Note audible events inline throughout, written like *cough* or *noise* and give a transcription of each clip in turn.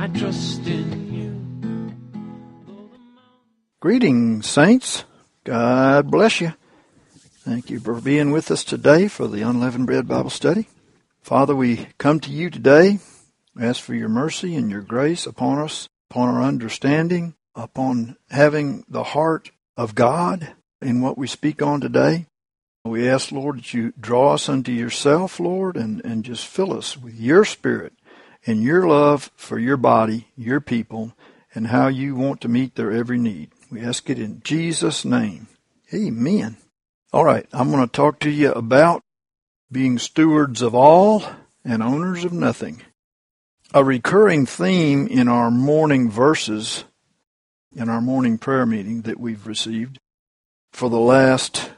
I trust in you. Greetings, saints. God bless you. Thank you for being with us today for the Unleavened Bread Bible Study. Father, we come to you today, ask for your mercy and your grace upon us, upon our understanding, upon having the heart of God in what we speak on today. We ask, Lord, that you draw us unto yourself, Lord, and, and just fill us with your spirit and your love for your body, your people, and how you want to meet their every need. We ask it in Jesus' name. Amen. All right, I'm going to talk to you about being stewards of all and owners of nothing. A recurring theme in our morning verses, in our morning prayer meeting that we've received for the last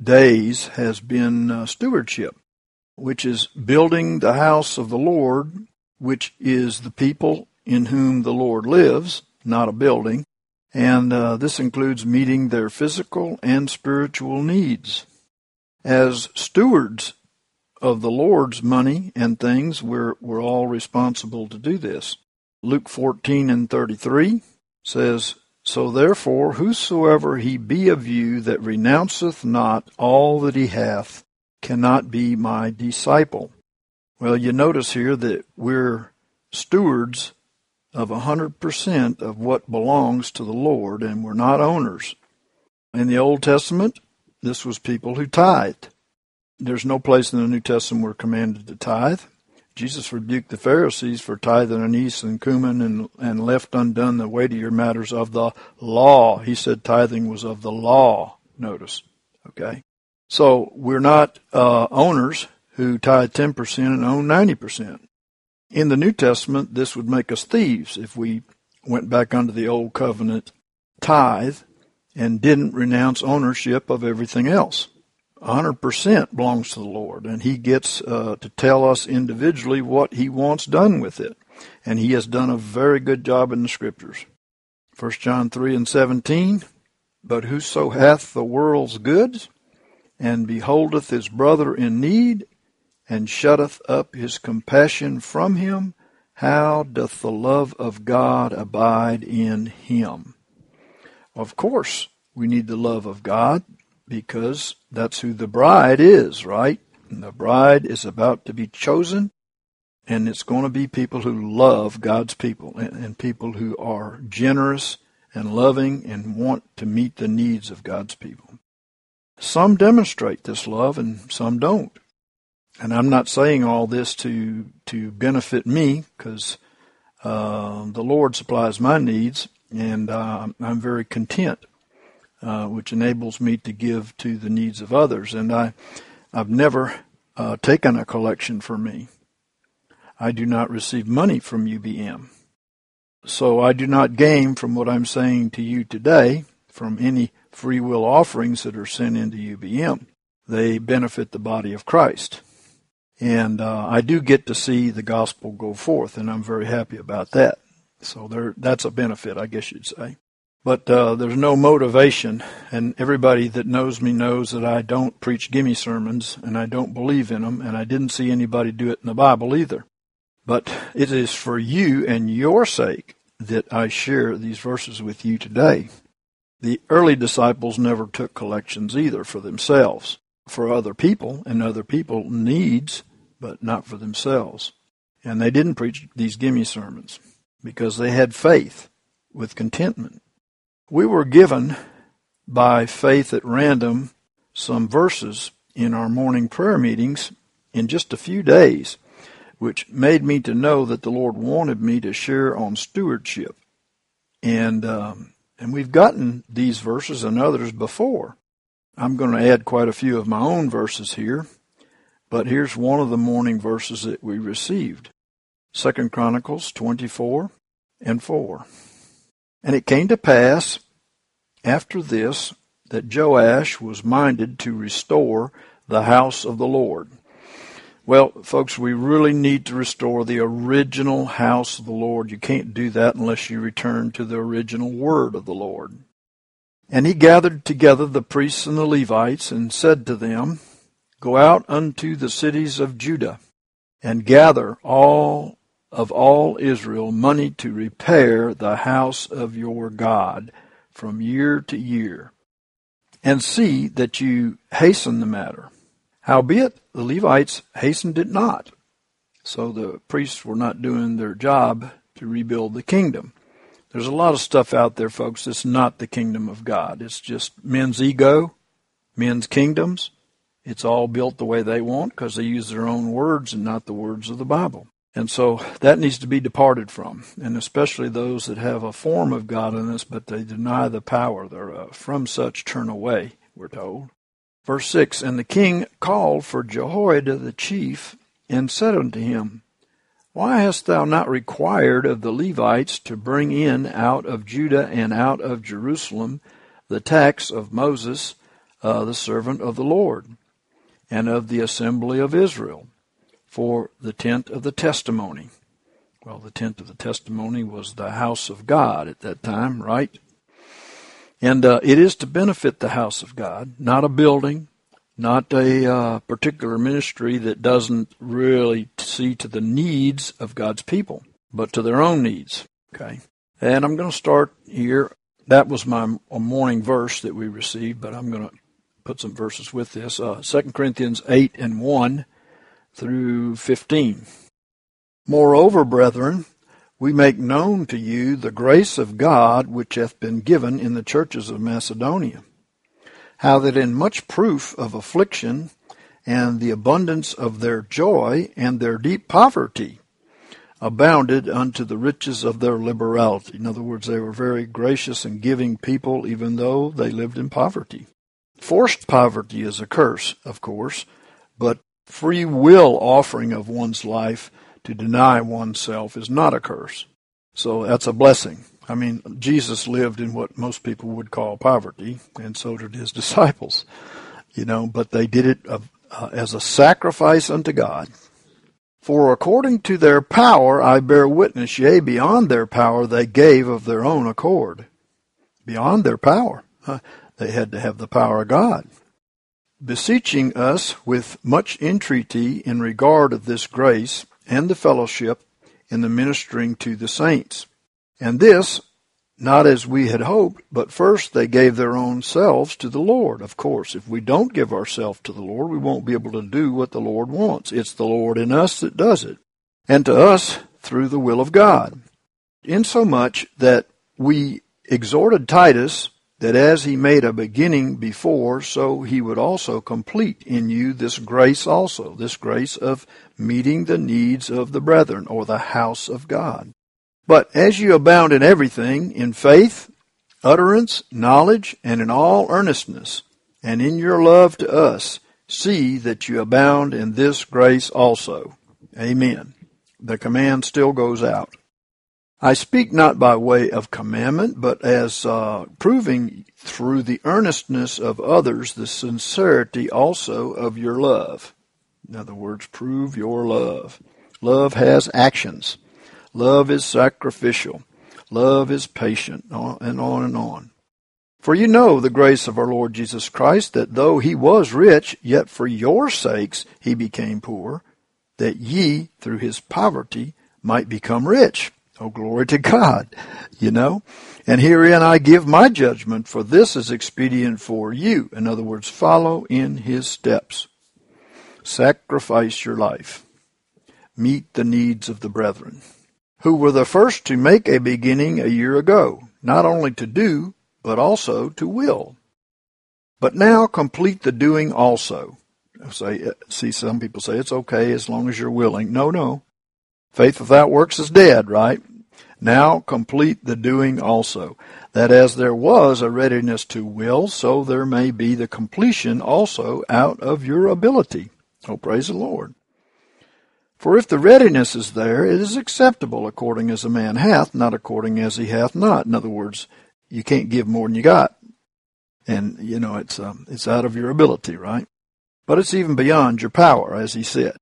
days has been uh, stewardship, which is building the house of the Lord, which is the people in whom the Lord lives, not a building. And uh, this includes meeting their physical and spiritual needs. As stewards of the Lord's money and things, we're, we're all responsible to do this. Luke 14 and 33 says, So therefore, whosoever he be of you that renounceth not all that he hath cannot be my disciple. Well, you notice here that we're stewards of a 100% of what belongs to the Lord, and we're not owners. In the Old Testament, this was people who tithed. There's no place in the New Testament we're commanded to tithe. Jesus rebuked the Pharisees for tithing anise and cumin and, and left undone the weightier matters of the law. He said tithing was of the law, notice. Okay? So we're not uh, owners who tithe 10% and own 90%. In the New Testament, this would make us thieves if we went back under the old covenant tithe and didn't renounce ownership of everything else. 100% belongs to the Lord, and He gets uh, to tell us individually what He wants done with it. And He has done a very good job in the Scriptures. 1 John 3 and 17, But whoso hath the world's goods, and beholdeth his brother in need, and shutteth up his compassion from him, how doth the love of God abide in him? Of course, we need the love of God because that's who the bride is, right? And the bride is about to be chosen, and it's going to be people who love God's people and, and people who are generous and loving and want to meet the needs of God's people. Some demonstrate this love and some don't. And I'm not saying all this to to benefit me because uh, the Lord supplies my needs, and uh, I'm very content, uh, which enables me to give to the needs of others. And I I've never uh, taken a collection for me. I do not receive money from UBM, so I do not gain from what I'm saying to you today from any free will offerings that are sent into UBM. They benefit the body of Christ. And uh, I do get to see the gospel go forth, and I'm very happy about that. So there, that's a benefit, I guess you'd say. But uh, there's no motivation, and everybody that knows me knows that I don't preach gimme sermons, and I don't believe in them, and I didn't see anybody do it in the Bible either. But it is for you and your sake that I share these verses with you today. The early disciples never took collections either for themselves, for other people and other people needs, but not for themselves. And they didn't preach these gimme sermons because they had faith with contentment. We were given by faith at random some verses in our morning prayer meetings in just a few days, which made me to know that the Lord wanted me to share on stewardship. And um, and we've gotten these verses and others before. I'm going to add quite a few of my own verses here, but here's one of the morning verses that we received. Second Chronicles 24 and 4. And it came to pass after this that Joash was minded to restore the house of the Lord. Well, folks, we really need to restore the original house of the Lord. You can't do that unless you return to the original word of the Lord. And he gathered together the priests and the Levites and said to them, Go out unto the cities of Judah and gather all of all Israel money to repair the house of your God from year to year, and see that you hasten the matter. Howbeit the Levites hastened it not. So the priests were not doing their job to rebuild the kingdom. There's a lot of stuff out there, folks, that's not the kingdom of God. It's just men's ego, men's kingdoms. It's all built the way they want because they use their own words and not the words of the Bible. And so that needs to be departed from, and especially those that have a form of godliness, but they deny the power thereof. From such turn away, we're told. Verse 6 And the king called for Jehoiada the chief, and said unto him, Why hast thou not required of the Levites to bring in out of Judah and out of Jerusalem the tax of Moses, uh, the servant of the Lord, and of the assembly of Israel? for the tent of the testimony. Well, the tent of the testimony was the house of God at that time, right? And uh, it is to benefit the house of God, not a building, not a uh, particular ministry that doesn't really see to the needs of God's people, but to their own needs. Okay. And I'm going to start here. That was my morning verse that we received, but I'm going to put some verses with this. Uh, 2 Corinthians 8 and 1 through 15. Moreover, brethren, we make known to you the grace of God which hath been given in the churches of Macedonia, how that in much proof of affliction and the abundance of their joy and their deep poverty abounded unto the riches of their liberality. In other words, they were very gracious and giving people even though they lived in poverty. Forced poverty is a curse, of course, but free will offering of one's life to deny oneself is not a curse. So that's a blessing. I mean, Jesus lived in what most people would call poverty, and so did his *laughs* disciples. You know, but they did it uh, uh, as a sacrifice unto God. For according to their power I bear witness, yea, beyond their power they gave of their own accord. Beyond their power. They had to have the power of God beseeching us with much entreaty in regard of this grace and the fellowship in the ministering to the saints. And this, not as we had hoped, but first they gave their own selves to the Lord. Of course, if we don't give ourselves to the Lord, we won't be able to do what the Lord wants. It's the Lord in us that does it. And to us, through the will of God. Insomuch that we exhorted Titus that as he made a beginning before, so he would also complete in you this grace also, this grace of meeting the needs of the brethren or the house of God. But as you abound in everything, in faith, utterance, knowledge, and in all earnestness, and in your love to us, see that you abound in this grace also. Amen. The command still goes out. I speak not by way of commandment, but as uh, proving through the earnestness of others the sincerity also of your love. In other words, prove your love. Love has actions. Love is sacrificial. Love is patient, and on and on. For you know the grace of our Lord Jesus Christ, that though he was rich, yet for your sakes he became poor, that ye, through his poverty, might become rich. Oh, glory to God, you know. And herein I give my judgment, for this is expedient for you. In other words, follow in his steps. Sacrifice your life. Meet the needs of the brethren, who were the first to make a beginning a year ago, not only to do, but also to will. But now complete the doing also. Say, see, some people say it's okay as long as you're willing. No, no. Faith without works is dead, right? Now complete the doing also, that as there was a readiness to will, so there may be the completion also out of your ability. Oh, praise the Lord. For if the readiness is there, it is acceptable according as a man hath, not according as he hath not. In other words, you can't give more than you got. And, you know, it's, um, it's out of your ability, right? But it's even beyond your power, as he said.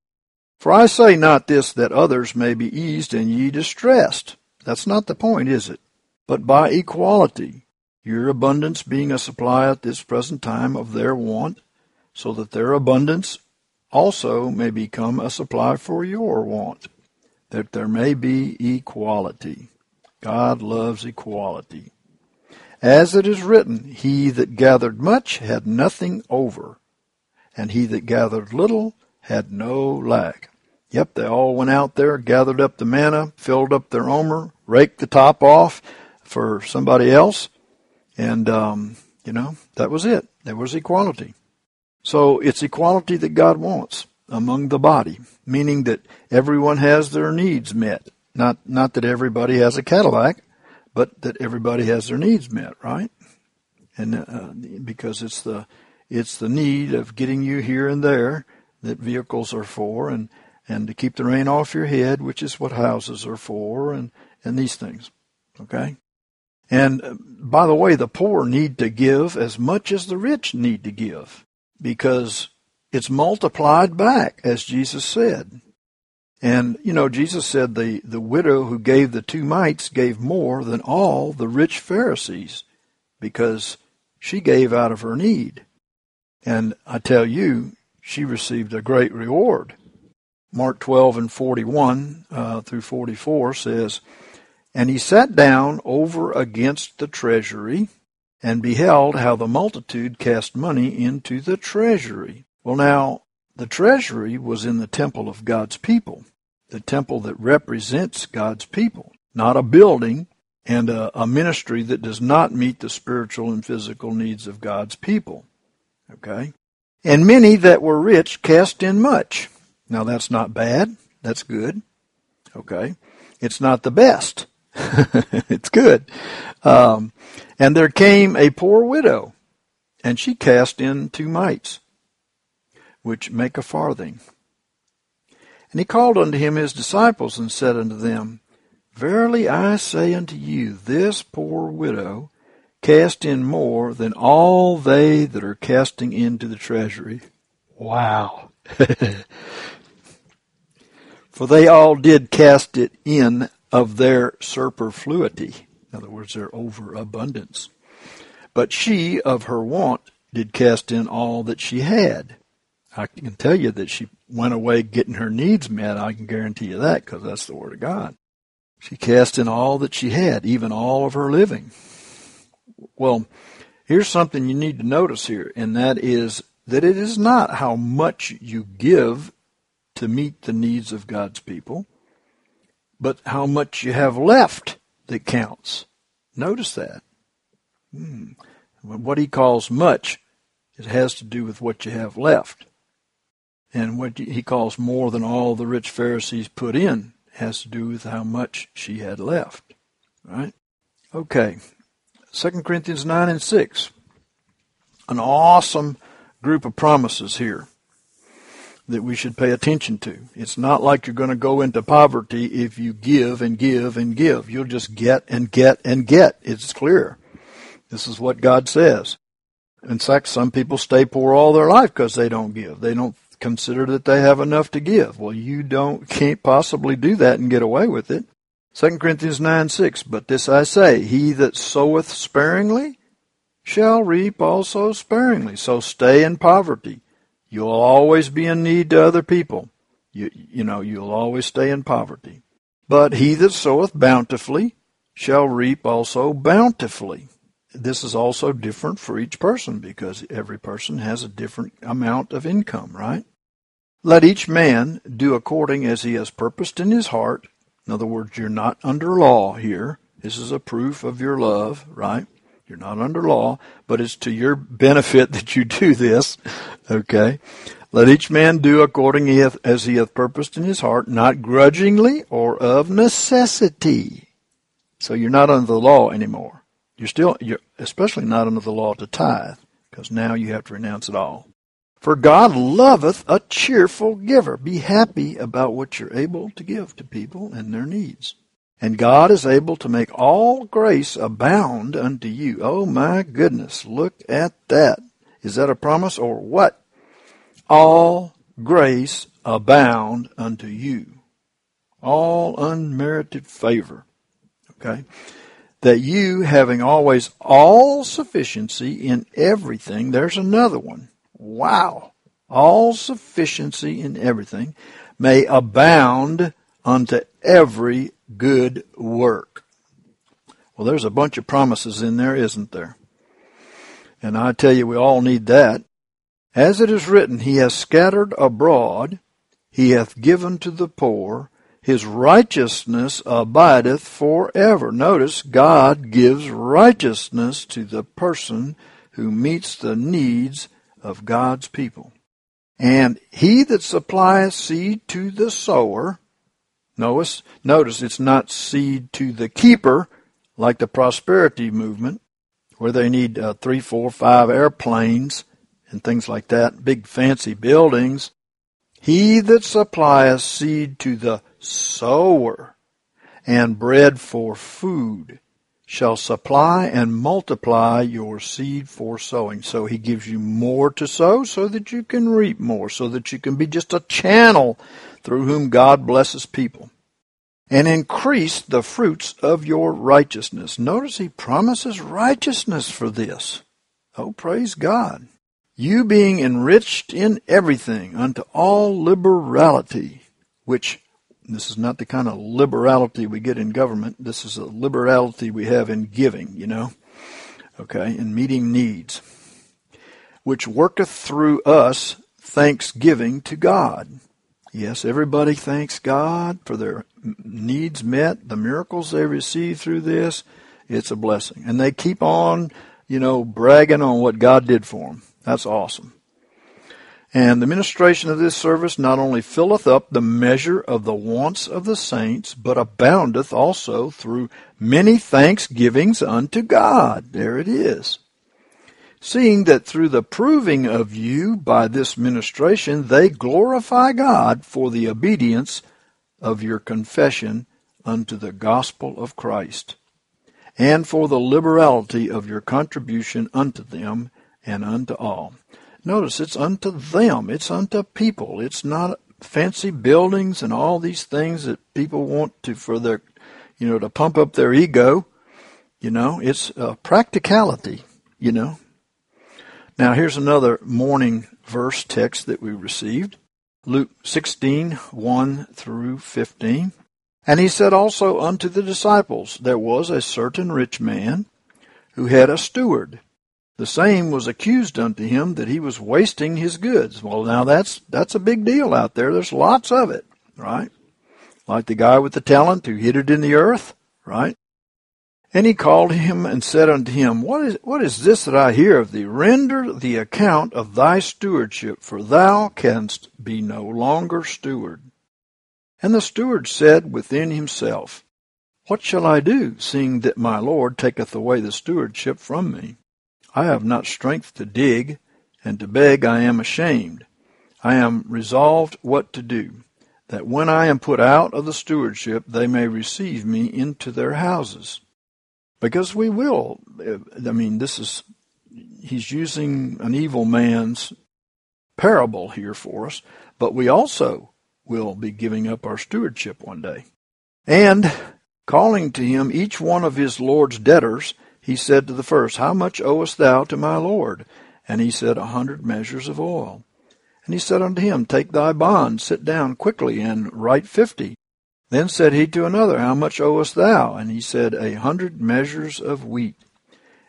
For I say not this that others may be eased and ye distressed. That's not the point, is it? But by equality, your abundance being a supply at this present time of their want, so that their abundance also may become a supply for your want, that there may be equality. God loves equality. As it is written, He that gathered much had nothing over, and he that gathered little had no lack. Yep, they all went out there, gathered up the manna, filled up their omer, raked the top off for somebody else, and, um, you know, that was it. There was equality. So it's equality that God wants among the body, meaning that everyone has their needs met. Not, not that everybody has a Cadillac, but that everybody has their needs met, right? And uh, because it's the it's the need of getting you here and there that vehicles are for, and and to keep the rain off your head, which is what houses are for, and and these things, okay. And uh, by the way, the poor need to give as much as the rich need to give because it's multiplied back, as Jesus said. And, you know, Jesus said the, the widow who gave the two mites gave more than all the rich Pharisees because she gave out of her need. And I tell you, she received a great reward. Mark 12 and 41 uh, through 44 says, And he sat down over against the treasury and beheld how the multitude cast money into the treasury. Well, now, the treasury was in the temple of God's people, the temple that represents God's people, not a building and a, a, ministry that does not meet the spiritual and physical needs of God's people. Okay? And many that were rich cast in much. Now, that's not bad. That's good. Okay? It's not the best. *laughs* it's good. Um, and there came a poor widow, and she cast in two mites, which make a farthing. And he called unto him his disciples, and said unto them, Verily I say unto you, this poor widow cast in more than all they that are casting into the treasury. Wow. *laughs* For they all did cast it in of their superfluity. In other words, their overabundance. But she, of her want, did cast in all that she had. I can tell you that she went away getting her needs met. I can guarantee you that because that's the Word of God. She cast in all that she had, even all of her living. Well, here's something you need to notice here, and that is that it is not how much you give to meet the needs of God's people, but how much you have left that counts. Notice that. Hmm. What he calls much, it has to do with what you have left. And what he calls more than all the rich Pharisees put in has to do with how much she had left. Right? Okay. 2 Corinthians 9 and 6. An awesome group of promises here that we should pay attention to. It's not like you're going to go into poverty if you give and give and give. You'll just get and get and get. It's clear. This is what God says. In fact, some people stay poor all their life because they don't give. They don't consider that they have enough to give. Well, you don't can't possibly do that and get away with it. 2 Corinthians 9 6. But this I say, he that soweth sparingly shall reap also sparingly. So stay in poverty. You'll always be in need to other people. You, you know, you'll always stay in poverty. But he that soweth bountifully shall reap also bountifully. This is also different for each person because every person has a different amount of income, right? Let each man do according as he has purposed in his heart. In other words, you're not under law here. This is a proof of your love, right? You're not under law, but it's to your benefit *laughs* that you do this. Okay. Let each man do according as he hath purposed in his heart, not grudgingly or of necessity. So you're not under the law anymore. You're still, you're especially not under the law to tithe, because now you have to renounce it all. For God loveth a cheerful giver. Be happy about what you're able to give to people and their needs. And God is able to make all grace abound unto you. Oh my goodness, look at that. Is that a promise or what? All grace abound unto you. All unmerited favor. Okay? That you, having always all sufficiency in everything, there's another one Wow. All sufficiency in everything may abound unto every good work. Well, there's a bunch of promises in there, isn't there? And I tell you, we all need that. As it is written, He has scattered abroad, He hath given to the poor, His righteousness abideth forever. Notice, God gives righteousness to the person who meets the needs of God's people. And he that supplieth seed to the sower, notice, notice it's not seed to the keeper, like the prosperity movement, where they need uh, three, four, five airplanes and things like that, big fancy buildings. He that supplieth seed to the sower and bread for food shall supply and multiply your seed for sowing. So he gives you more to sow so that you can reap more, so that you can be just a channel through whom God blesses people. And increase the fruits of your righteousness. Notice he promises righteousness for this. Oh, praise God. You being enriched in everything unto all liberality, which this is not the kind of liberality we get in government. This is a liberality we have in giving, you know, okay, in meeting needs, which worketh through us thanksgiving to God. Yes, everybody thanks God for their needs met, the miracles they receive through this. It's a blessing. And they keep on, you know, bragging on what God did for them. That's awesome. And the ministration of this service not only filleth up the measure of the wants of the saints, but aboundeth also through many thanksgivings unto God. There it is. Seeing that through the proving of you by this ministration, they glorify God for the obedience of your confession unto the gospel of Christ, and for the liberality of your contribution unto them and unto all. Notice it's unto them, it's unto people. It's not fancy buildings and all these things that people want to for their, you know, to pump up their ego. You know, it's a practicality, you know. Now here's another morning verse text that we received. Luke 16, 1 through 15. And he said also unto the disciples, There was a certain rich man who had a steward the same was accused unto him that he was wasting his goods. Well, now that's that's a big deal out there. There's lots of it, right? Like the guy with the talent who hid it in the earth, right? And he called him and said unto him, What is what is this that I hear of thee? Render the account of thy stewardship, for thou canst be no longer steward. And the steward said within himself, What shall I do, seeing that my Lord taketh away the stewardship from me? I have not strength to dig, and to beg I am ashamed. I am resolved what to do, that when I am put out of the stewardship, they may receive me into their houses. Because we will. I mean, this is, he's using an evil man's parable here for us, but we also will be giving up our stewardship one day. And calling to him each one of his Lord's debtors, he said to the first, How much owest thou to my Lord? And he said, A hundred measures of oil. And he said unto him, Take thy bond, sit down quickly, and write fifty. Then said he to another, How much owest thou? And he said, A hundred measures of wheat.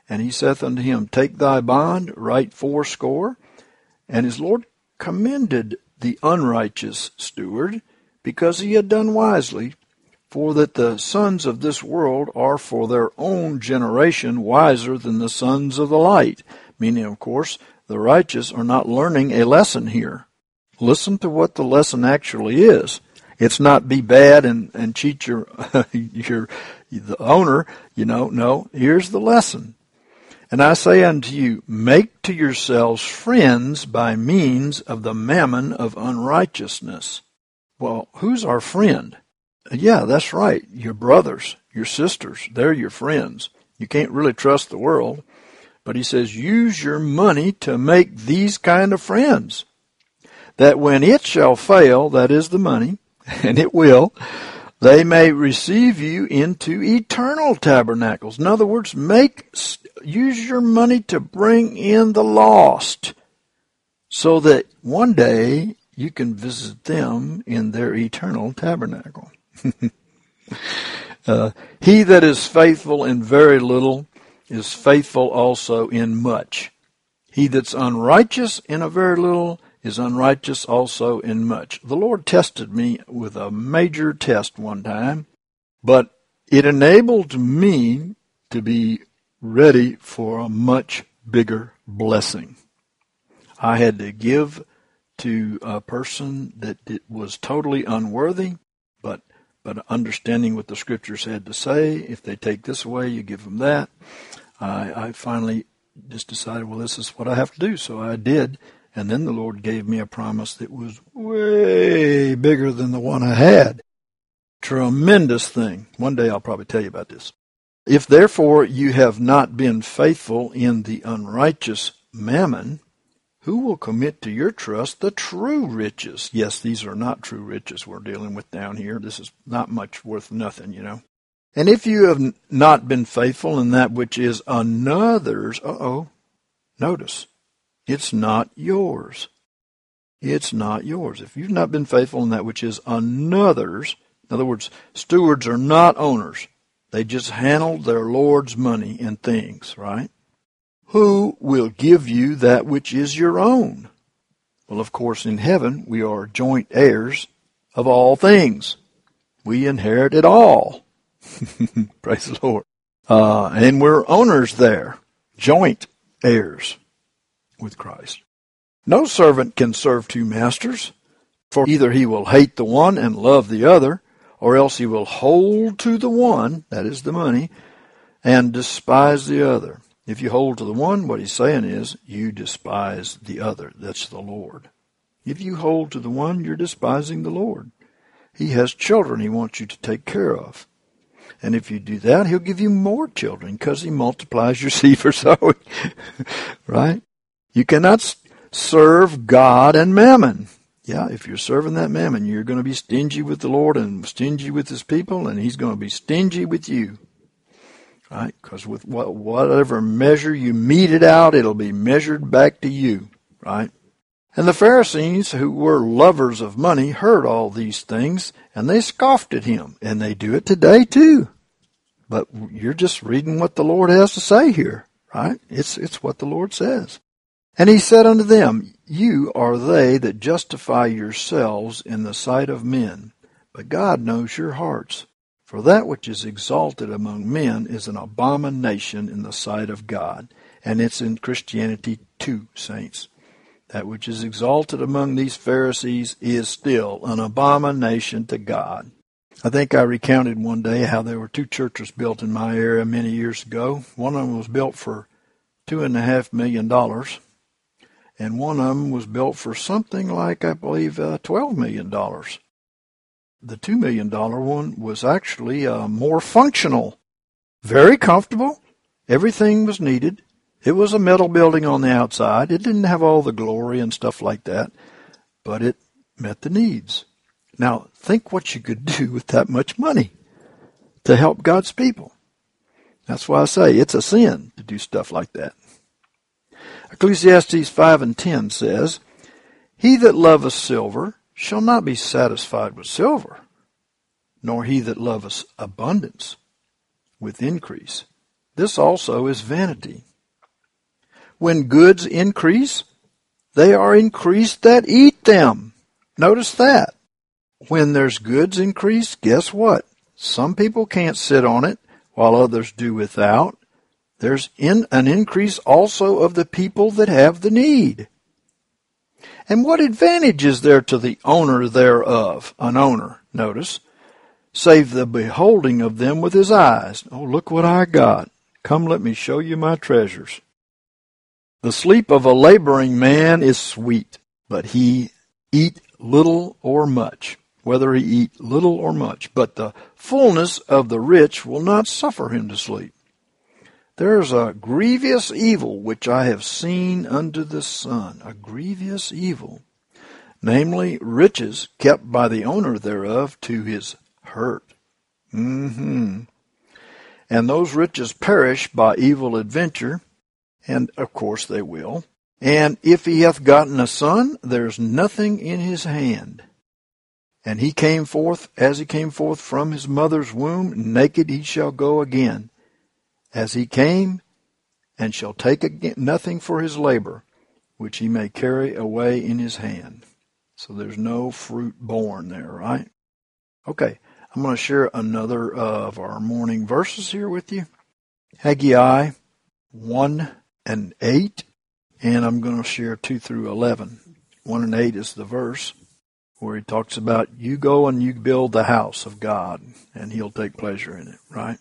And he saith unto him, Take thy bond, write fourscore. And his Lord commended the unrighteous steward, because he had done wisely. For that the sons of this world are for their own generation wiser than the sons of the light. Meaning, of course, the righteous are not learning a lesson here. Listen to what the lesson actually is. It's not be bad and, and cheat your, *laughs* your, the owner, you know, no, here's the lesson. And I say unto you, make to yourselves friends by means of the mammon of unrighteousness. Well, who's our friend? Yeah, that's right. Your brothers, your sisters, they're your friends. You can't really trust the world. But he says, use your money to make these kind of friends. That when it shall fail, that is the money, *laughs* and it will, they may receive you into eternal tabernacles. In other words, make, use your money to bring in the lost so that one day you can visit them in their eternal tabernacle. *laughs* uh, he that is faithful in very little is faithful also in much. He that's unrighteous in a very little is unrighteous also in much. The Lord tested me with a major test one time, but it enabled me to be ready for a much bigger blessing. I had to give to a person that was totally unworthy, but understanding what the scriptures had to say. If they take this away, you give them that. I, I finally just decided, well, this is what I have to do. So I did. And then the Lord gave me a promise that was way bigger than the one I had. Tremendous thing. One day I'll probably tell you about this. If therefore you have not been faithful in the unrighteous mammon, who will commit to your trust the true riches? Yes, these are not true riches we're dealing with down here. This is not much worth nothing, you know. And if you have not been faithful in that which is another's, uh oh, notice, it's not yours. It's not yours. If you've not been faithful in that which is another's, in other words, stewards are not owners. They just handle their Lord's money and things, right? Who will give you that which is your own? Well, of course, in heaven, we are joint heirs of all things. We inherit it all. *laughs* Praise the Lord. Uh, and we're owners there, joint heirs with Christ. No servant can serve two masters, for either he will hate the one and love the other, or else he will hold to the one, that is the money, and despise the other. If you hold to the one, what he's saying is, you despise the other. That's the Lord. If you hold to the one, you're despising the Lord. He has children he wants you to take care of. And if you do that, he'll give you more children because he multiplies your seed for sowing. right? You cannot serve God and mammon. Yeah, if you're serving that mammon, you're going to be stingy with the Lord and stingy with his people, and he's going to be stingy with you right? Because with whatever measure you mete it out, it'll be measured back to you, right? And the Pharisees, who were lovers of money, heard all these things, and they scoffed at him, and they do it today too. But you're just reading what the Lord has to say here, right? It's, it's what the Lord says. And he said unto them, You are they that justify yourselves in the sight of men, but God knows your hearts. For that which is exalted among men is an abomination in the sight of God. And it's in Christianity too, saints. That which is exalted among these Pharisees is still an abomination to God. I think I recounted one day how there were two churches built in my area many years ago. One of them was built for two and a half million dollars, and one of them was built for something like, I believe, uh, twelve million dollars the $2 million one one was actually uh, more functional, very comfortable. Everything was needed. It was a metal building on the outside. It didn't have all the glory and stuff like that, but it met the needs. Now, think what you could do *laughs* with that much money to help God's people. That's why I say it's a sin to do stuff like that. Ecclesiastes 5 and 10 says, He that loveth silver shall not be satisfied with silver, nor he that loveth abundance with increase. This also is vanity. When goods increase, they are increased that eat them. Notice that. When there's goods increase, guess what? Some people can't sit on it while others do without. There's in an increase also of the people that have the need. And what advantage is there to the owner thereof, an owner, notice, save the beholding of them with his eyes? Oh, look what I got. Come, let me show you my treasures. The sleep of a laboring man is sweet, but he eat little or much, whether he eat little or much. But the fullness of the rich will not suffer him to sleep. There is a grievous evil which I have seen under the sun, a grievous evil, namely riches kept by the owner thereof to his hurt. Mm-hmm. And those riches perish by evil adventure, and of course they will. And if he hath gotten a son, there's nothing in his hand. And he came forth, as he came forth from his mother's womb, naked he shall go again as he came, and shall take nothing for his labor, which he may carry away in his hand. So there's no fruit born there, right? Okay, I'm going to share another uh, of our morning verses here with you. Haggai 1 and 8, and I'm going to share 2 through 11. 1 and 8 is the verse where he talks about you go and you build the house of God, and he'll take pleasure in it, right?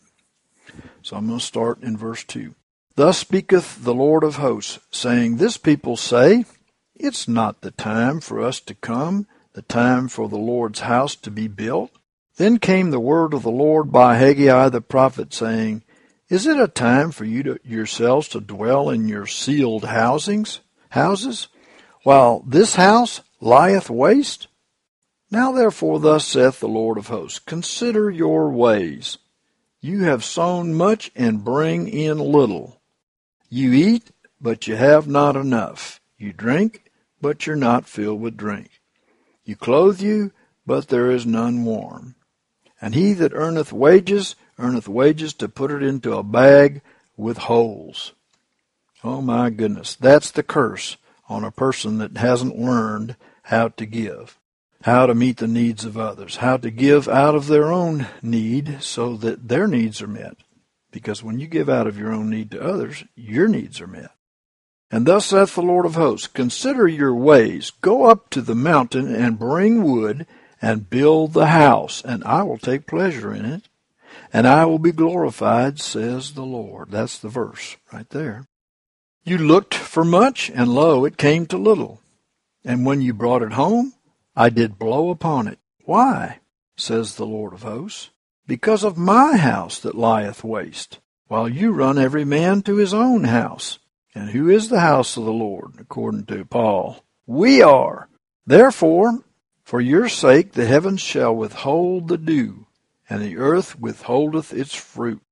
So I'm going to start in verse 2. Thus speaketh the Lord of hosts, saying, This people say, It's not the time for us to come, the time for the Lord's house to be built. Then came the word of the Lord by Haggai the prophet, saying, Is it a time for you to, yourselves to dwell in your sealed housings, houses, while this house lieth waste? Now therefore thus saith the Lord of hosts, Consider your ways. You have sown much and bring in little. You eat, but you have not enough. You drink, but you're not filled with drink. You clothe you, but there is none warm. And he that earneth wages, earneth wages to put it into a bag with holes. Oh my goodness, that's the curse on a person that hasn't learned how to give how to meet the needs of others, how to give out of their own need so that their needs are met. Because when you give out of your own need to others, your needs are met. And thus saith the Lord of hosts, Consider your ways, go up to the mountain and bring wood and build the house, and I will take pleasure in it, and I will be glorified, says the Lord. That's the verse right there. You looked for much, and lo, it came to little. And when you brought it home, I did blow upon it. Why? says the Lord of hosts. Because of my house that lieth waste, while you run every man to his own house. And who is the house of the Lord, according to Paul? We are. Therefore, for your sake the heavens shall withhold the dew, and the earth withholdeth its fruit.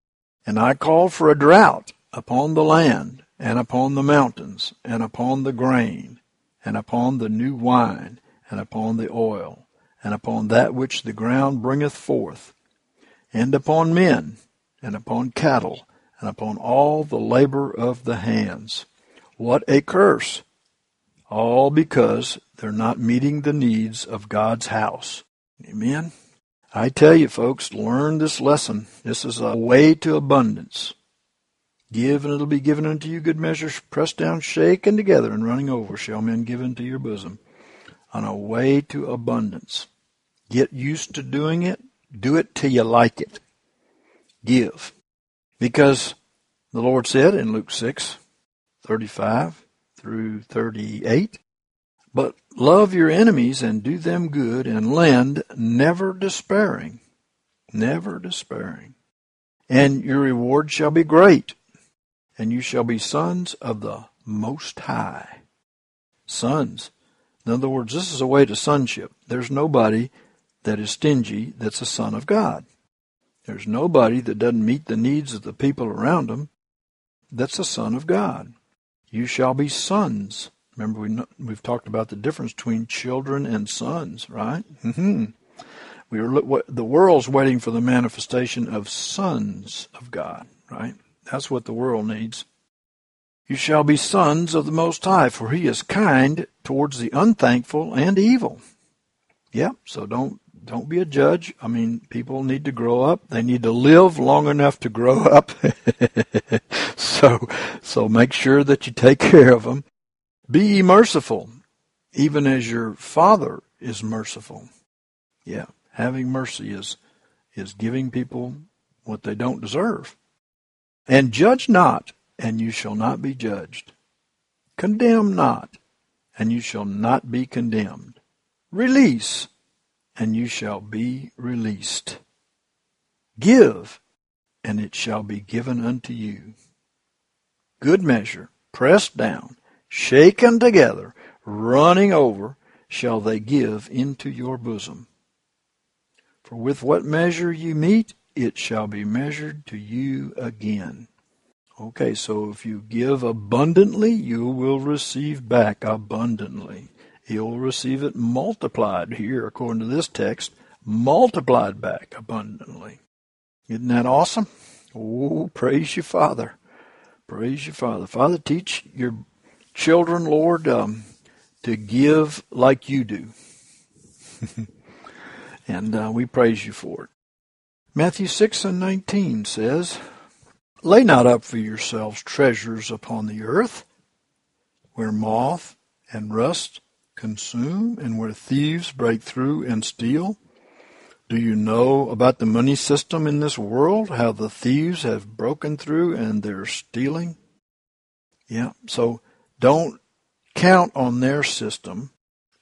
And I call for a drought upon the land, and upon the mountains, and upon the grain, and upon the new wine, and upon the oil, and upon that which the ground bringeth forth, and upon men, and upon cattle, and upon all the labor of the hands. What a curse! All because they're not meeting the needs of God's house. Amen? I tell you, folks, learn this lesson. This is a way to abundance. Give, and it'll be given unto you good measures, pressed down, shaken together, and running over, shall men give into your bosom on a way to abundance. Get used to doing it. Do it till you like it. Give. Because the Lord said in Luke 6, 35 through 38, but love your enemies and do them good and lend, never despairing. Never despairing. And your reward shall be great, and you shall be sons of the Most High. Sons in other words, this is a way to sonship. There's nobody that is stingy that's a son of God. There's nobody that doesn't meet the needs of the people around them that's a son of God. You shall be sons. Remember, we, we've talked about the difference between children and sons, right? Mm-hmm. We are, the world's waiting for the manifestation of sons of God, right? That's what the world needs. You shall be sons of the Most High, for he is kind towards the unthankful and evil. Yep, so don't don't be a judge. I mean, people need to grow up. They need to live long enough to grow *laughs* up. so so make sure that you take care of them. Be ye merciful, even as your Father is merciful. Yeah, having mercy is is giving people what they don't deserve. And judge not, and you shall not be judged. Condemn not, and you shall not be condemned. Release, and you shall be released. Give, and it shall be given unto you. Good measure, pressed down, shaken together, running over, shall they give into your bosom. For with what measure you mete, it shall be measured to you again. Okay, so if you give abundantly, you will receive back abundantly. You'll receive it multiplied here, according to this text, multiplied back abundantly. Isn't that awesome? Oh, praise you, Father. Praise you, Father. Father, teach your children, Lord, um, to give like you do. *laughs* and uh, we praise you for it. Matthew 6 and 19 says, Lay not up for yourselves treasures upon the earth, where moth and rust consume, and where thieves break through and steal. Do you know about the money system in this world? How the thieves have broken through and they're stealing? Yeah, so don't count on their system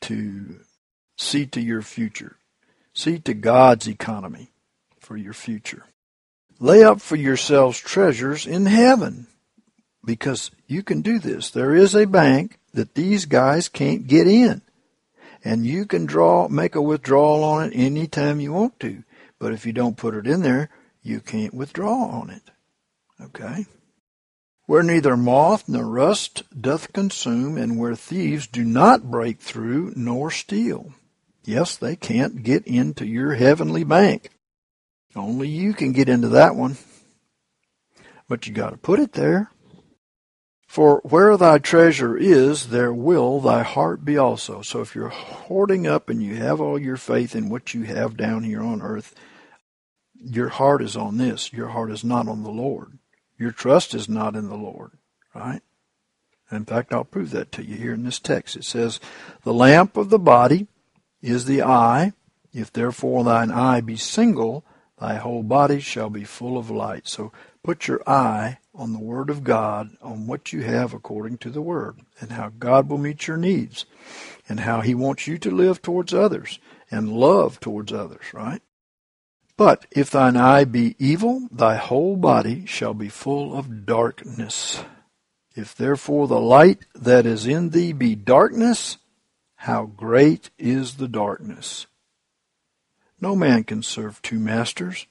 to see to your future. See to God's economy for your future. Lay up for yourselves treasures in heaven because you can do this. There is a bank that these guys can't get in. And you can draw, make a withdrawal on it anytime you want to. But if you don't put it in there, you can't withdraw on it. Okay? Where neither moth nor rust doth consume, and where thieves do not break through nor steal. Yes, they can't get into your heavenly bank. Only you can get into that one. But you gotta put it there. For where thy treasure is, there will thy heart be also. So if you're hoarding up and you have all your faith in what you have down here on earth, your heart is on this. Your heart is not on the Lord. Your trust is not in the Lord, right? In fact, I'll prove that to you here in this text. It says, The lamp of the body is the eye. If therefore thine eye be single, thy whole body shall be full of light. So put your eye on the Word of God, on what you have according to the Word, and how God will meet your needs, and how He wants you to live towards others and love towards others, right? But if thine eye be evil, thy whole body shall be full of darkness. If therefore the light that is in thee be darkness, how great is the darkness! No man can serve two masters,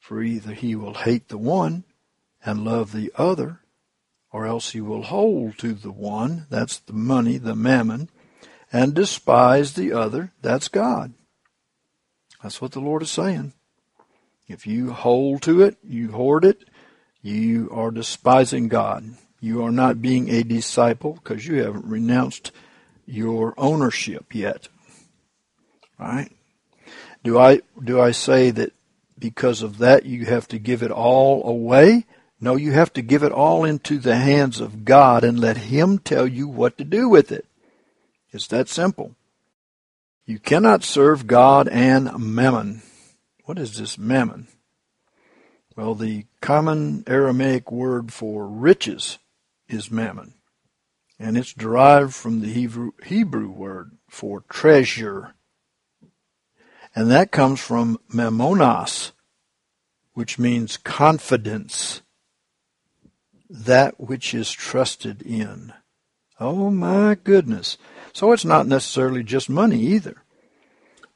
for either he will hate the one and love the other, or else he will hold to the one, that's the money, the mammon, and despise the other, that's God. That's what the Lord is saying. If you hold to it, you hoard it, you are despising God. You are not being a disciple because you haven't renounced your ownership yet. Right? Do I do I say that because of that you have to give it all away? No, you have to give it all into the hands of God and let Him tell you what to do with it. It's that simple. You cannot serve God and mammon. What is this mammon? Well, the common Aramaic word for riches is mammon, and it's derived from the Hebrew, Hebrew word for treasure. And that comes from mammonos, which means confidence that which is trusted in. Oh my goodness. So it's not necessarily just money either,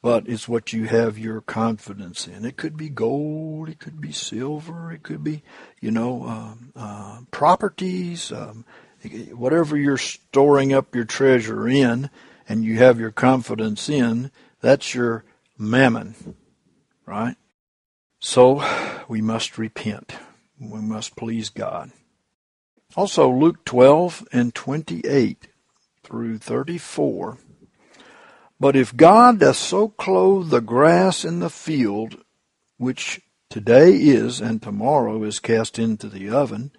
but it's what you have your confidence in. It could be gold, it could be silver, it could be, you know, um, uh, properties, um, whatever you're storing up your treasure in and you have your confidence in, that's your mammon, right? So we must repent. We must please God. Also, Luke 12 and 28 through 34. But if God doth so clothe the grass in the field, which today is and tomorrow is cast into the oven,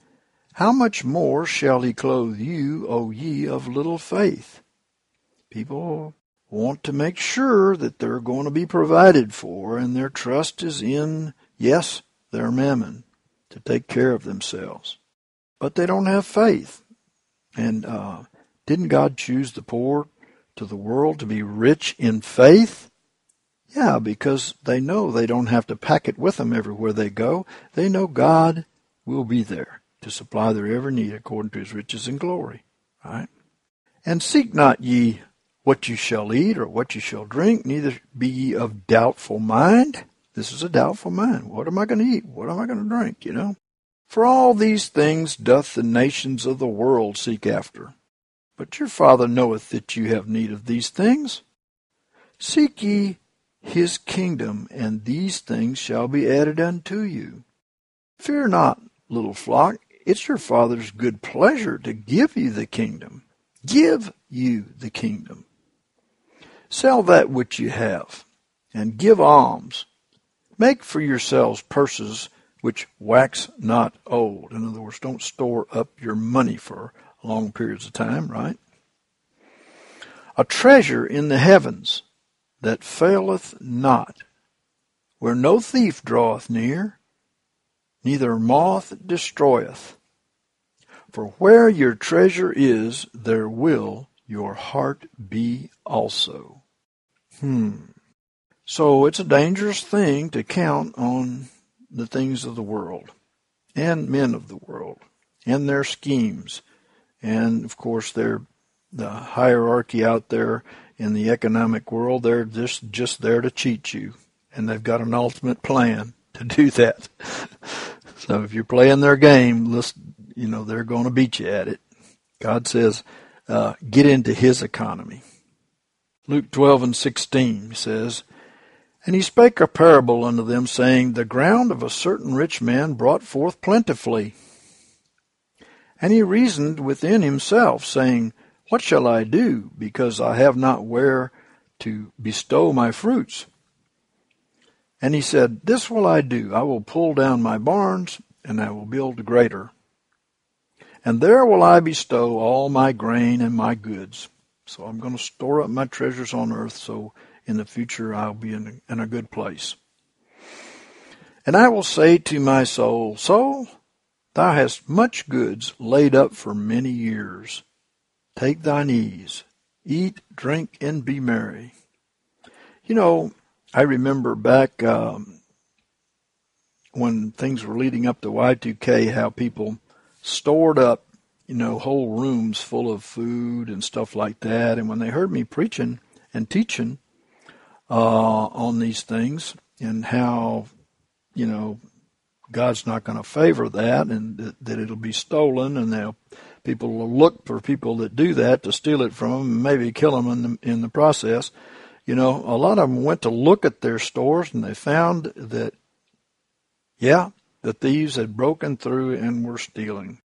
how much more shall he clothe you, O ye of little faith? People want to make sure that they're going to be provided for, and their trust is in, yes, their mammon. to take care of themselves. But they don't have faith. And uh, didn't God choose the poor to the world to be rich in faith? Yeah, because they know they don't have to pack it with them everywhere they go. They know God will be there to supply their every need according to his riches and glory. Right? And seek not ye what you shall eat or what you shall drink, neither be ye of doubtful mind. This is a doubtful mind. What am I going to eat? What am I going to drink? You know? For all these things doth the nations of the world seek after. But your Father knoweth that you have need of these things. Seek ye his kingdom, and these things shall be added unto you. Fear not, little flock, it's your Father's good pleasure to give you the kingdom. Give you the kingdom. Sell that which you have, and give alms. Make for yourselves purses which wax not old. In other words, don't store up your money for long periods of time, right? A treasure in the heavens that faileth not, where no thief draweth near, neither moth destroyeth. For where your treasure is, there will your heart be also. Hmm. So it's a dangerous thing to count on the things of the world and men of the world and their schemes. And of course, they're the hierarchy out there in the economic world. They're just, just there to cheat you. And they've got an ultimate plan to do that. *laughs* so if you're playing their game, listen, you know, they're going to beat you at it. God says, uh, get into his economy. Luke 12 and 16 says, And he spake a parable unto them, saying, The ground of a certain rich man brought forth plentifully. And he reasoned within himself, saying, What shall I do, because I have not where to bestow my fruits? And he said, This will I do. I will pull down my barns, and I will build greater. And there will I bestow all my grain and my goods. So I'm going to store up my treasures on earth so in the future I'll be in a, in a good place. And I will say to my soul, Soul, thou hast much goods laid up for many years. Take thine ease, eat, drink, and be merry. You know, I remember back um, when things were leading up to Y2K, how people stored up you know, whole rooms full of food and stuff like that. And when they heard me preaching and teaching uh, on these things and how, you know, God's not going to favor that and that, that it'll be stolen and they'll people will look for people that do that to steal it from them and maybe kill them in the, in the process. You know, a lot of them went to look at their stores and they found that, yeah, the thieves had broken through and were stealing.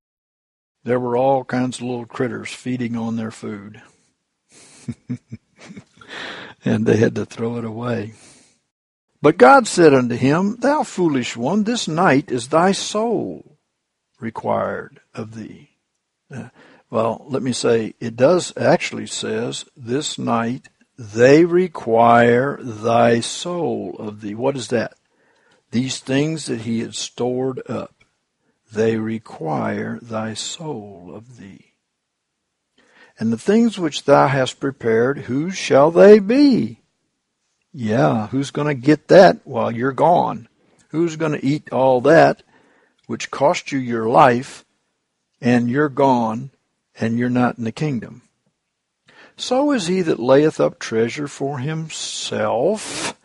There were all kinds of little critters feeding on their food. *laughs* and they had to throw it away. But God said unto him, Thou foolish one, this night is thy soul required of thee. Uh, well, let me say, it does actually says, This night they require thy soul of thee. What is that? These things that he had stored up. They require thy soul of thee. And the things which thou hast prepared, whose shall they be? Yeah, who's going to get that while you're gone? Who's going to eat all that which cost you your life and you're gone and you're not in the kingdom? So is he that layeth up treasure for himself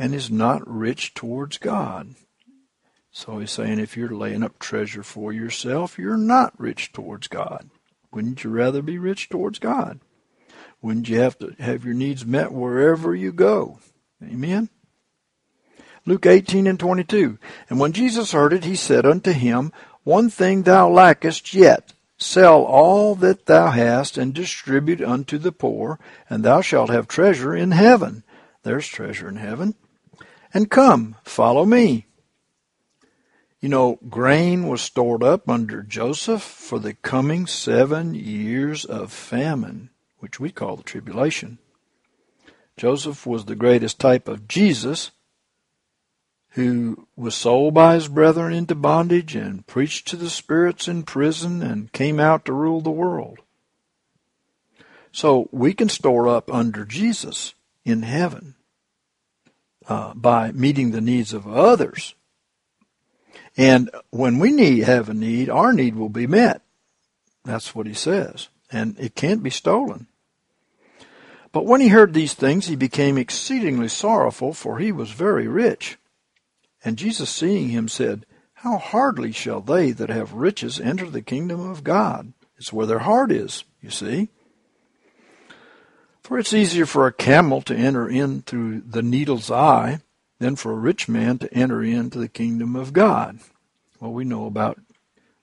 and is not rich towards God. So he's saying if you're laying up treasure for yourself, you're not rich towards God. Wouldn't you rather be rich towards God? Wouldn't you have to have your needs met wherever you go? Amen. Luke 18 and 22. And when Jesus heard it, he said unto him, One thing thou lackest yet. Sell all that thou hast and distribute unto the poor, and thou shalt have treasure in heaven. There's treasure in heaven. And come, follow me. You know, grain was stored up under Joseph for the coming seven years of famine, which we call the tribulation. Joseph was the greatest type of Jesus, who was sold by his brethren into bondage and preached to the spirits in prison and came out to rule the world. So we can store up under Jesus in heaven uh, by meeting the needs of others. And when we need have a need, our need will be met. That's what he says. And it can't be stolen. But when he heard these things, he became exceedingly sorrowful, for he was very rich. And Jesus, seeing him, said, How hardly shall they that have riches enter the kingdom of God? It's where their heart is, you see. For it's easier for a camel to enter in through the needle's eye than for a rich man to enter into the kingdom of God. Well, we know about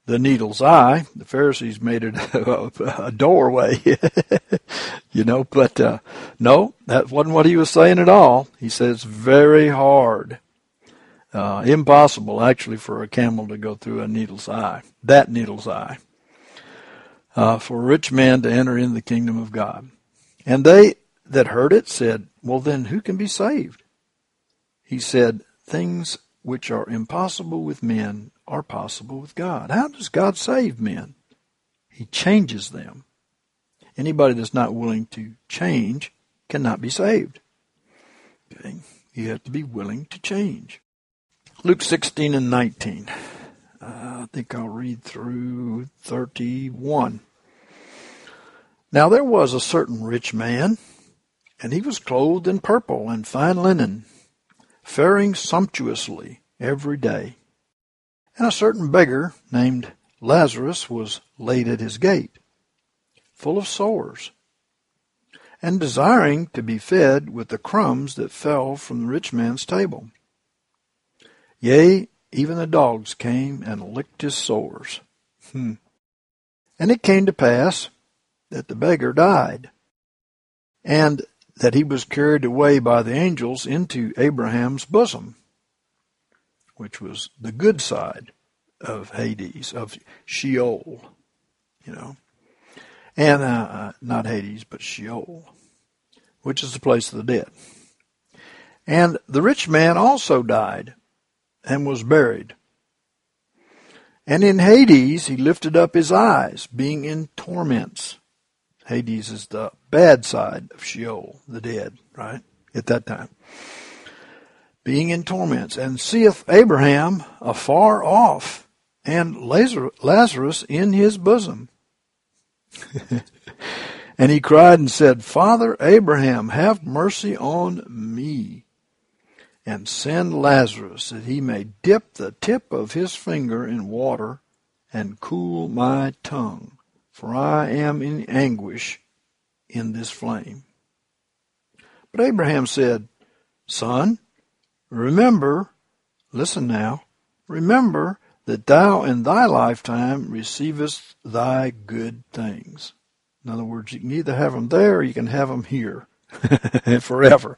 the needle's eye. The Pharisees made it *laughs* a, a doorway, *laughs* you know, but uh, no, that wasn't what he was saying at all. He says very hard. Uh, impossible, actually, for a camel to go through a needle's eye, that needle's eye, uh, for a rich man to enter in the kingdom of God. And they that heard it said, Well, then who can be saved? He said, Things which are impossible with men are possible with God. How does God save men? He changes them. Anybody that's not willing to change cannot be saved. Okay? You have to be willing to change. Luke 16 and 19. Uh, I think I'll read through 31. Now there was a certain rich man, and he was clothed in purple and fine linen, faring sumptuously every day. And a certain beggar named Lazarus was laid at his gate, full of sores, and desiring to be fed with the crumbs that fell from the rich man's table. Yea, even the dogs came and licked his sores. Hmm. And it came to pass that the beggar died, and that he was carried away by the angels into Abraham's bosom, which was the good side of Hades, of Sheol, you know. And uh, uh, not Hades, but Sheol, which is the place of the dead. And the rich man also died and was buried. And in Hades he lifted up his eyes, being in torments. Hades is the bad side of Sheol, the dead, right? At that time. Being in torments, and seeth Abraham afar off, and Lazarus in his bosom. *laughs* and he cried and said, Father Abraham, have mercy on me, and send Lazarus that he may dip the tip of his finger in water and cool my tongue for I am in anguish in this flame. But Abraham said, Son, remember, listen now, remember that thou in thy lifetime receivest thy good things. In other words, you can either have them there or you can have them here *laughs* forever.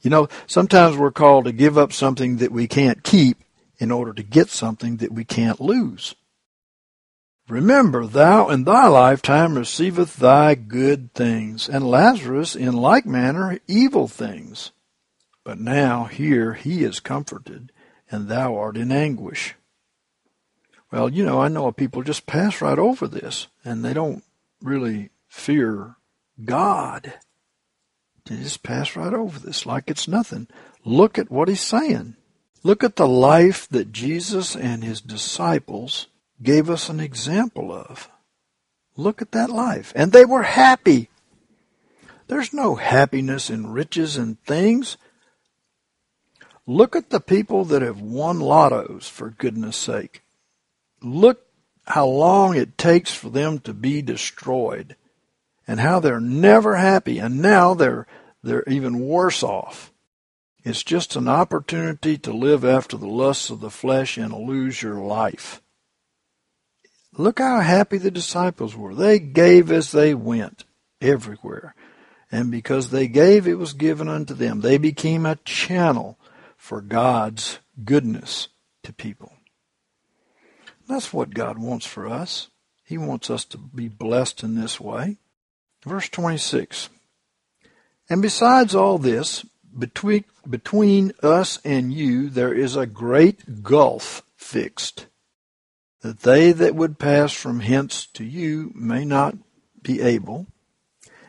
You know, sometimes we're called to give up something that we can't keep in order to get something that we can't lose. Remember, thou in thy lifetime receiveth thy good things, and Lazarus in like manner evil things. But now here he is comforted, and thou art in anguish. Well, you know, I know people just pass right over this, and they don't really fear God. They just pass right over this like it's nothing. Look at what he's saying. Look at the life that Jesus and his disciples gave us an example of. Look at that life. And they were happy. There's no happiness in riches and things. Look at the people that have won lottos, for goodness sake. Look how long it takes for them to be destroyed and how they're never happy and now they're they're even worse off. It's just an opportunity to live after the lusts of the flesh and lose your life. Look how happy the disciples were. They gave as they went everywhere. And because they gave, it was given unto them. They became a channel for God's goodness to people. That's what God wants for us. He wants us to be blessed in this way. Verse 26. And besides all this, between, between us and you there is a great gulf fixed, that they that would pass from hence to you may not be able,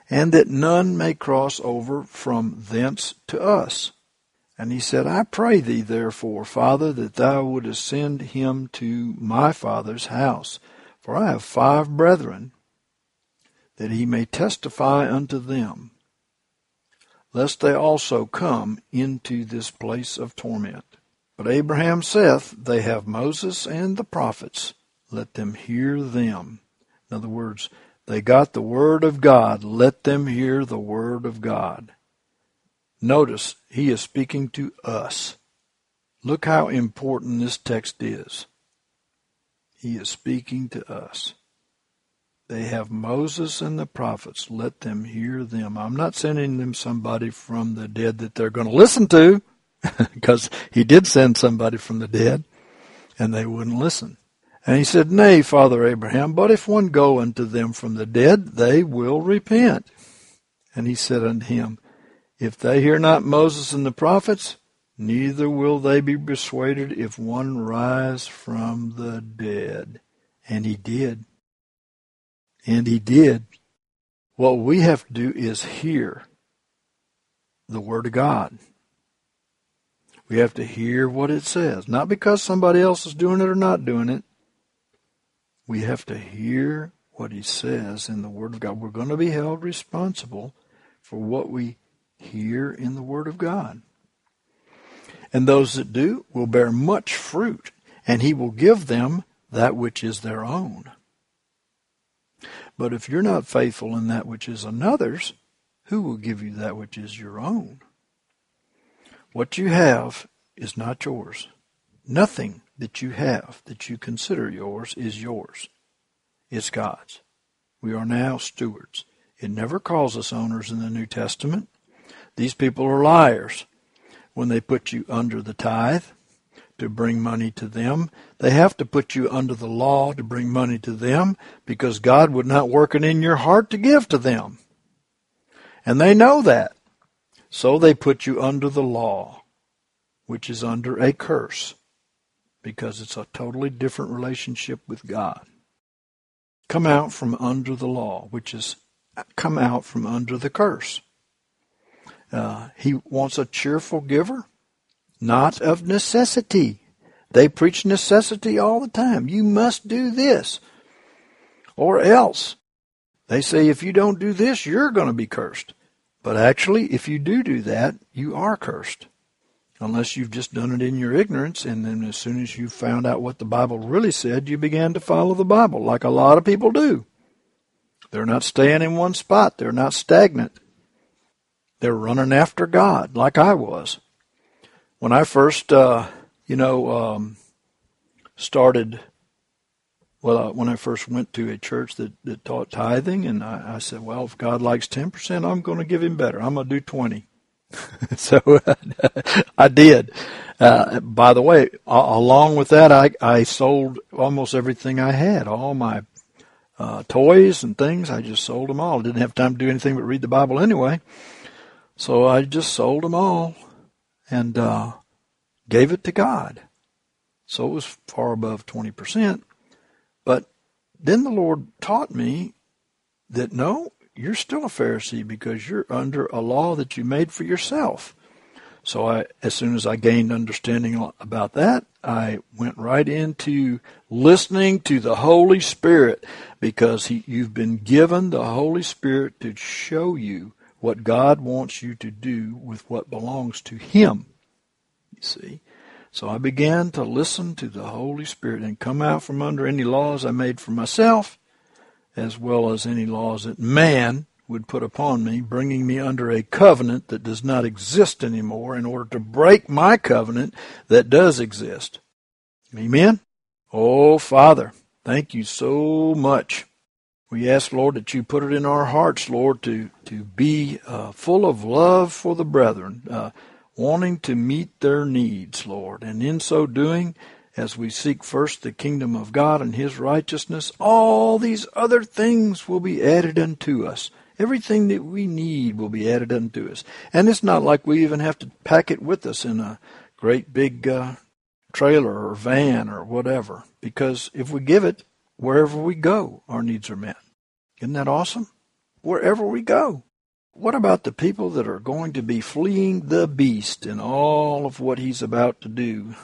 and that none may cross over from thence to us. And he said, I pray thee therefore, Father, that thou wouldest send him to my father's house, for I have five brethren, that he may testify unto them, lest they also come into this place of torment. But Abraham saith, They have Moses and the prophets, let them hear them. In other words, they got the word of God, let them hear the word of God. Notice, he is speaking to us. Look how important this text is. He is speaking to us. They have Moses and the prophets. Let them hear them. I'm not sending them somebody from the dead that they're going to listen to, *laughs* because he did send somebody from the dead, and they wouldn't listen. And he said, Nay, Father Abraham, but if one go unto them from the dead, they will repent. And he said unto him, If they hear not Moses and the prophets, neither will they be persuaded if one rise from the dead. And he did. And he did. What we have to do is hear the Word of God. We have to hear what it says. Not because somebody else is doing it or not doing it. We have to hear what he says in the Word of God. We're going to be held responsible for what we hear in the Word of God. And those that do will bear much fruit, and he will give them that which is their own. But if you're not faithful in that which is another's, who will give you that which is your own? What you have is not yours. Nothing that you have that you consider yours is yours. It's God's. We are now stewards. It never calls us owners in the New Testament. These people are liars when they put you under the tithe to bring money to them. They have to put you under the law to bring money to them because God would not work it in your heart to give to them. And they know that. So they put you under the law, which is under a curse because it's a totally different relationship with God. Come out from under the law, which is come out from under the curse. Uh, he wants a cheerful giver not of necessity. They preach necessity all the time. You must do this or else. They say if you don't do this, you're going to be cursed. But actually, if you do do that, you are cursed. Unless you've just done it in your ignorance, and then as soon as you found out what the Bible really said, you began to follow the Bible, like a lot of people do. They're not staying in one spot, they're not stagnant. They're running after God, like I was when I first, uh, you know, um, started, well, uh, when I first went to a church that, that taught tithing, and I, I said, well, if God likes 10%, I'm going to give him better. I'm going to do 20. *laughs* so *laughs* I did. Uh, by the way, along with that, I, I sold almost everything I had, all my uh, toys and things. I just sold them all. Didn't have time to do anything but read the Bible anyway. So I just sold them all and uh, gave it to God. So it was far above 20%. But then the Lord taught me that no, you're still a Pharisee because you're under a law that you made for yourself. So I, as soon as I gained understanding about that, I went right into listening to the Holy Spirit because he, you've been given the Holy Spirit to show you what God wants you to do with what belongs to Him. You see? So I began to listen to the Holy Spirit and come out from under any laws I made for myself, as well as any laws that man would put upon me, bringing me under a covenant that does not exist anymore in order to break my covenant that does exist. Amen? Oh, Father, thank you so much we ask, Lord, that you put it in our hearts, Lord, to, to be uh, full of love for the brethren, uh, wanting to meet their needs, Lord. And in so doing, as we seek first the kingdom of God and his righteousness, all these other things will be added unto us. Everything that we need will be added unto us. And it's not like we even have to pack it with us in a great big uh, trailer or van or whatever. Because if we give it, wherever we go, our needs are met. Isn't that awesome? Wherever we go. What about the people that are going to be fleeing the beast and all of what he's about to do?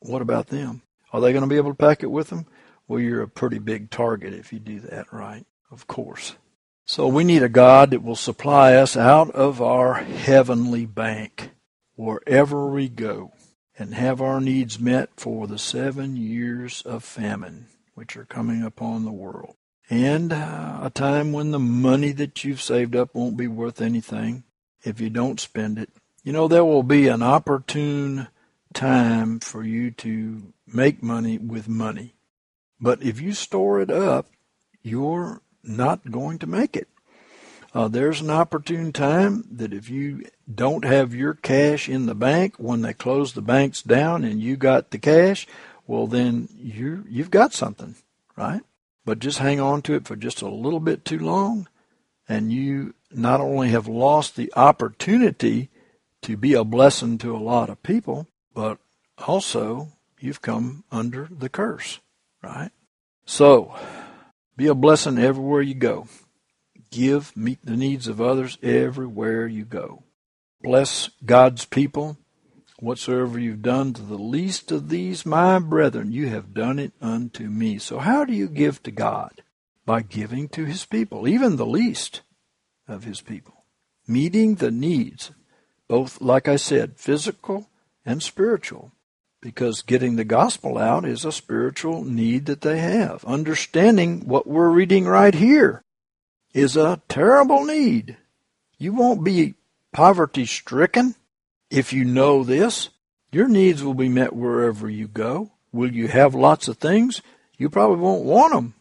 What about them? Are they going to be able to pack it with them? Well, you're a pretty big target if you do that right, of course. So we need a God that will supply us out of our heavenly bank wherever we go and have our needs met for the seven years of famine which are coming upon the world and uh, a time when the money that you've saved up won't be worth anything if you don't spend it. You know, there will be an opportune time for you to make money with money. But if you store it up, you're not going to make it. Uh, there's an opportune time that if you don't have your cash in the bank when they close the banks down and you got the cash, well then you you've got something, right? But just hang on to it for just a little bit too long, and you not only have lost the opportunity to be a blessing to a lot of people, but also you've come under the curse, right? So, be a blessing everywhere you go. Give, meet the needs of others everywhere you go. Bless God's people Whatsoever you've done to the least of these, my brethren, you have done it unto me. So, how do you give to God? By giving to his people, even the least of his people. Meeting the needs, both, like I said, physical and spiritual. Because getting the gospel out is a spiritual need that they have. Understanding what we're reading right here is a terrible need. You won't be poverty stricken if you know this, your needs will be met wherever you go. Will you have lots of things? You probably won't want them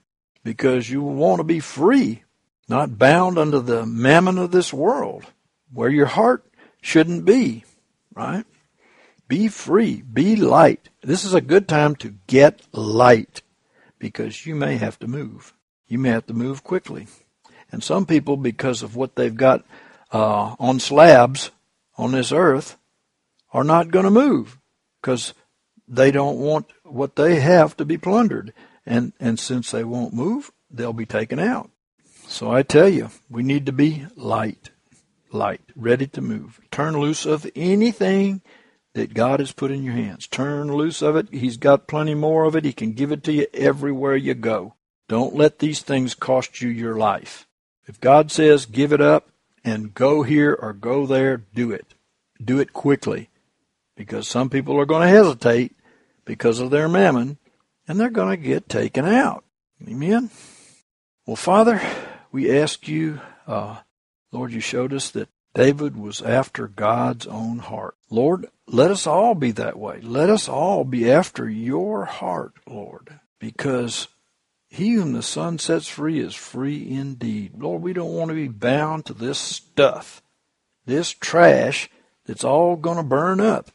because you want to be free, not bound under the mammon of this world, where your heart shouldn't be, right? Be free, be light. This is a good time to get light because you may have to move. You may have to move quickly. And some people, because of what they've got uh, on slabs on this earth, are not going to move because they don't want what they have to be plundered. And, and since they won't move, they'll be taken out. So I tell you, we need to be light, light, ready to move. Turn loose of anything that God has put in your hands. Turn loose of it. He's got plenty more of it. He can give it to you everywhere you go. Don't let these things cost you your life. If God says give it up and go here or go there, do it. Do it quickly because some people are going to hesitate because of their mammon and they're going to get taken out. Amen. Well, Father, we ask you, uh, Lord, you showed us that David was after God's own heart. Lord, let us all be that way. Let us all be after your heart, Lord, because he whom the Son sets free is free indeed. Lord, we don't want to be bound to this stuff, this trash that's all going to burn up.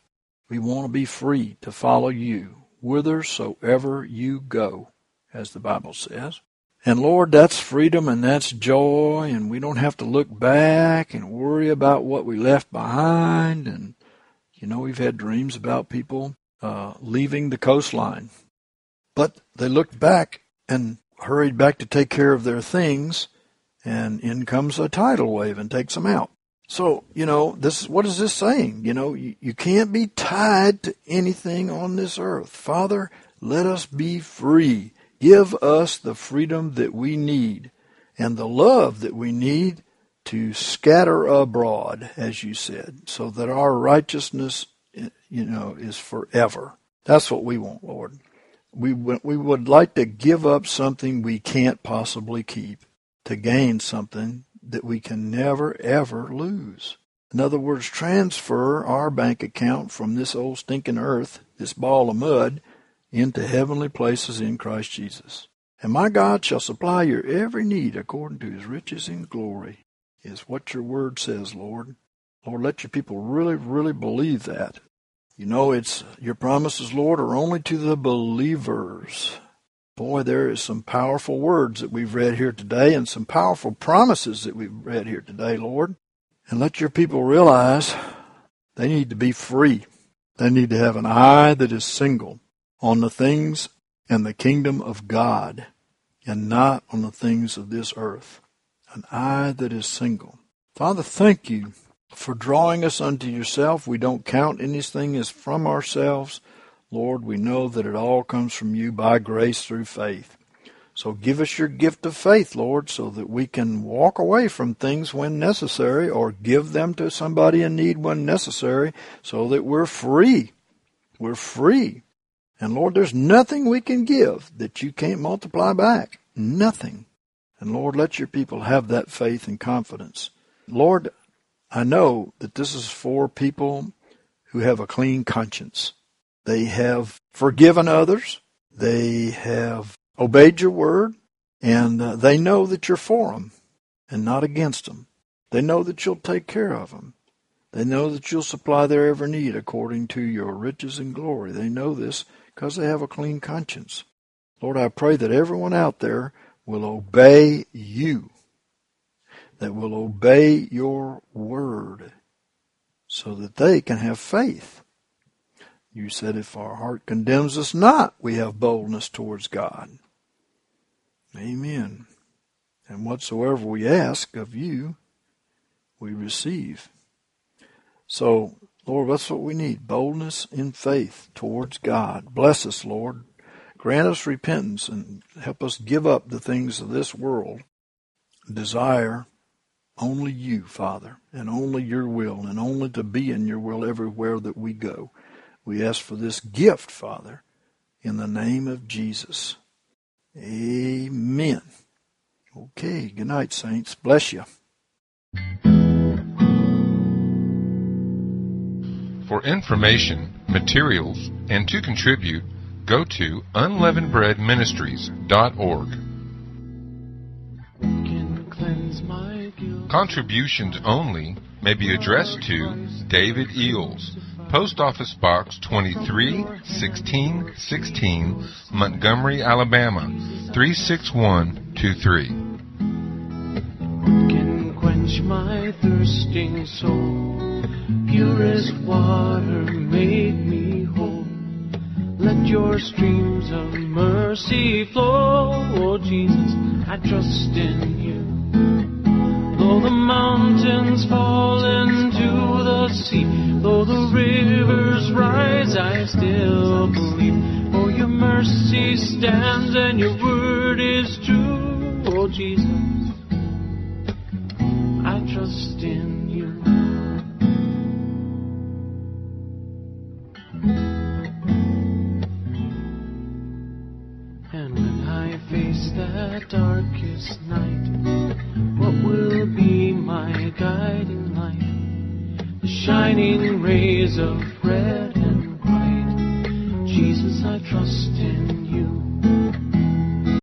We want to be free to follow you whithersoever you go, as the Bible says. And Lord, that's freedom and that's joy, and we don't have to look back and worry about what we left behind. And, you know, we've had dreams about people uh, leaving the coastline. But they looked back and hurried back to take care of their things, and in comes a tidal wave and takes them out. So, you know, this what is this saying? You know, you, you can't be tied to anything on this earth. Father, let us be free. Give us the freedom that we need and the love that we need to scatter abroad, as you said, so that our righteousness, you know, is forever. That's what we want, Lord. We, we would like to give up something we can't possibly keep to gain something that we can never ever lose. In other words, transfer our bank account from this old stinking earth, this ball of mud, into heavenly places in Christ Jesus. And my God shall supply your every need according to his riches in glory, is what your word says, Lord. Lord, let your people really, really believe that. You know, it's your promises, Lord, are only to the believers. Boy, there is some powerful words that we've read here today and some powerful promises that we've read here today, Lord. And let your people realize they need to be free. They need to have an eye that is single on the things and the kingdom of God and not on the things of this earth. An eye that is single. Father, thank you for drawing us unto yourself. We don't count anything as from ourselves. Lord, we know that it all comes from you by grace through faith. So give us your gift of faith, Lord, so that we can walk away from things when necessary or give them to somebody in need when necessary so that we're free. We're free. And Lord, there's nothing we can give that you can't multiply back. Nothing. And Lord, let your people have that faith and confidence. Lord, I know that this is for people who have a clean conscience. They have forgiven others. They have obeyed your word, and uh, they know that you're for them and not against them. They know that you'll take care of them. They know that you'll supply their every need according to your riches and glory. They know this because they have a clean conscience. Lord, I pray that everyone out there will obey you, that will obey your word, so that they can have faith. You said, if our heart condemns us not, we have boldness towards God. Amen. And whatsoever we ask of you, we receive. So, Lord, that's what we need boldness in faith towards God. Bless us, Lord. Grant us repentance and help us give up the things of this world. Desire only you, Father, and only your will, and only to be in your will everywhere that we go. We ask for this gift, Father, in the name of Jesus. Amen. Okay, good night, saints. Bless you. For information, materials, and to contribute, go to unleavenedbreadministries.org. Can cleanse. Contributions only may be addressed to David Eells, Post Office Box 231616, Montgomery, Alabama 36123. Can quench my thirsting soul. Purest water make me whole. Let your streams of mercy flow. Oh Jesus, I trust in you. Though the mountains fall into the sea, though the rivers rise, I still believe. For your mercy stands and your word is true. Oh Jesus, I trust in you. And when I face that darkest night, be my guiding light? The shining rays of red and white. Jesus, I trust in you.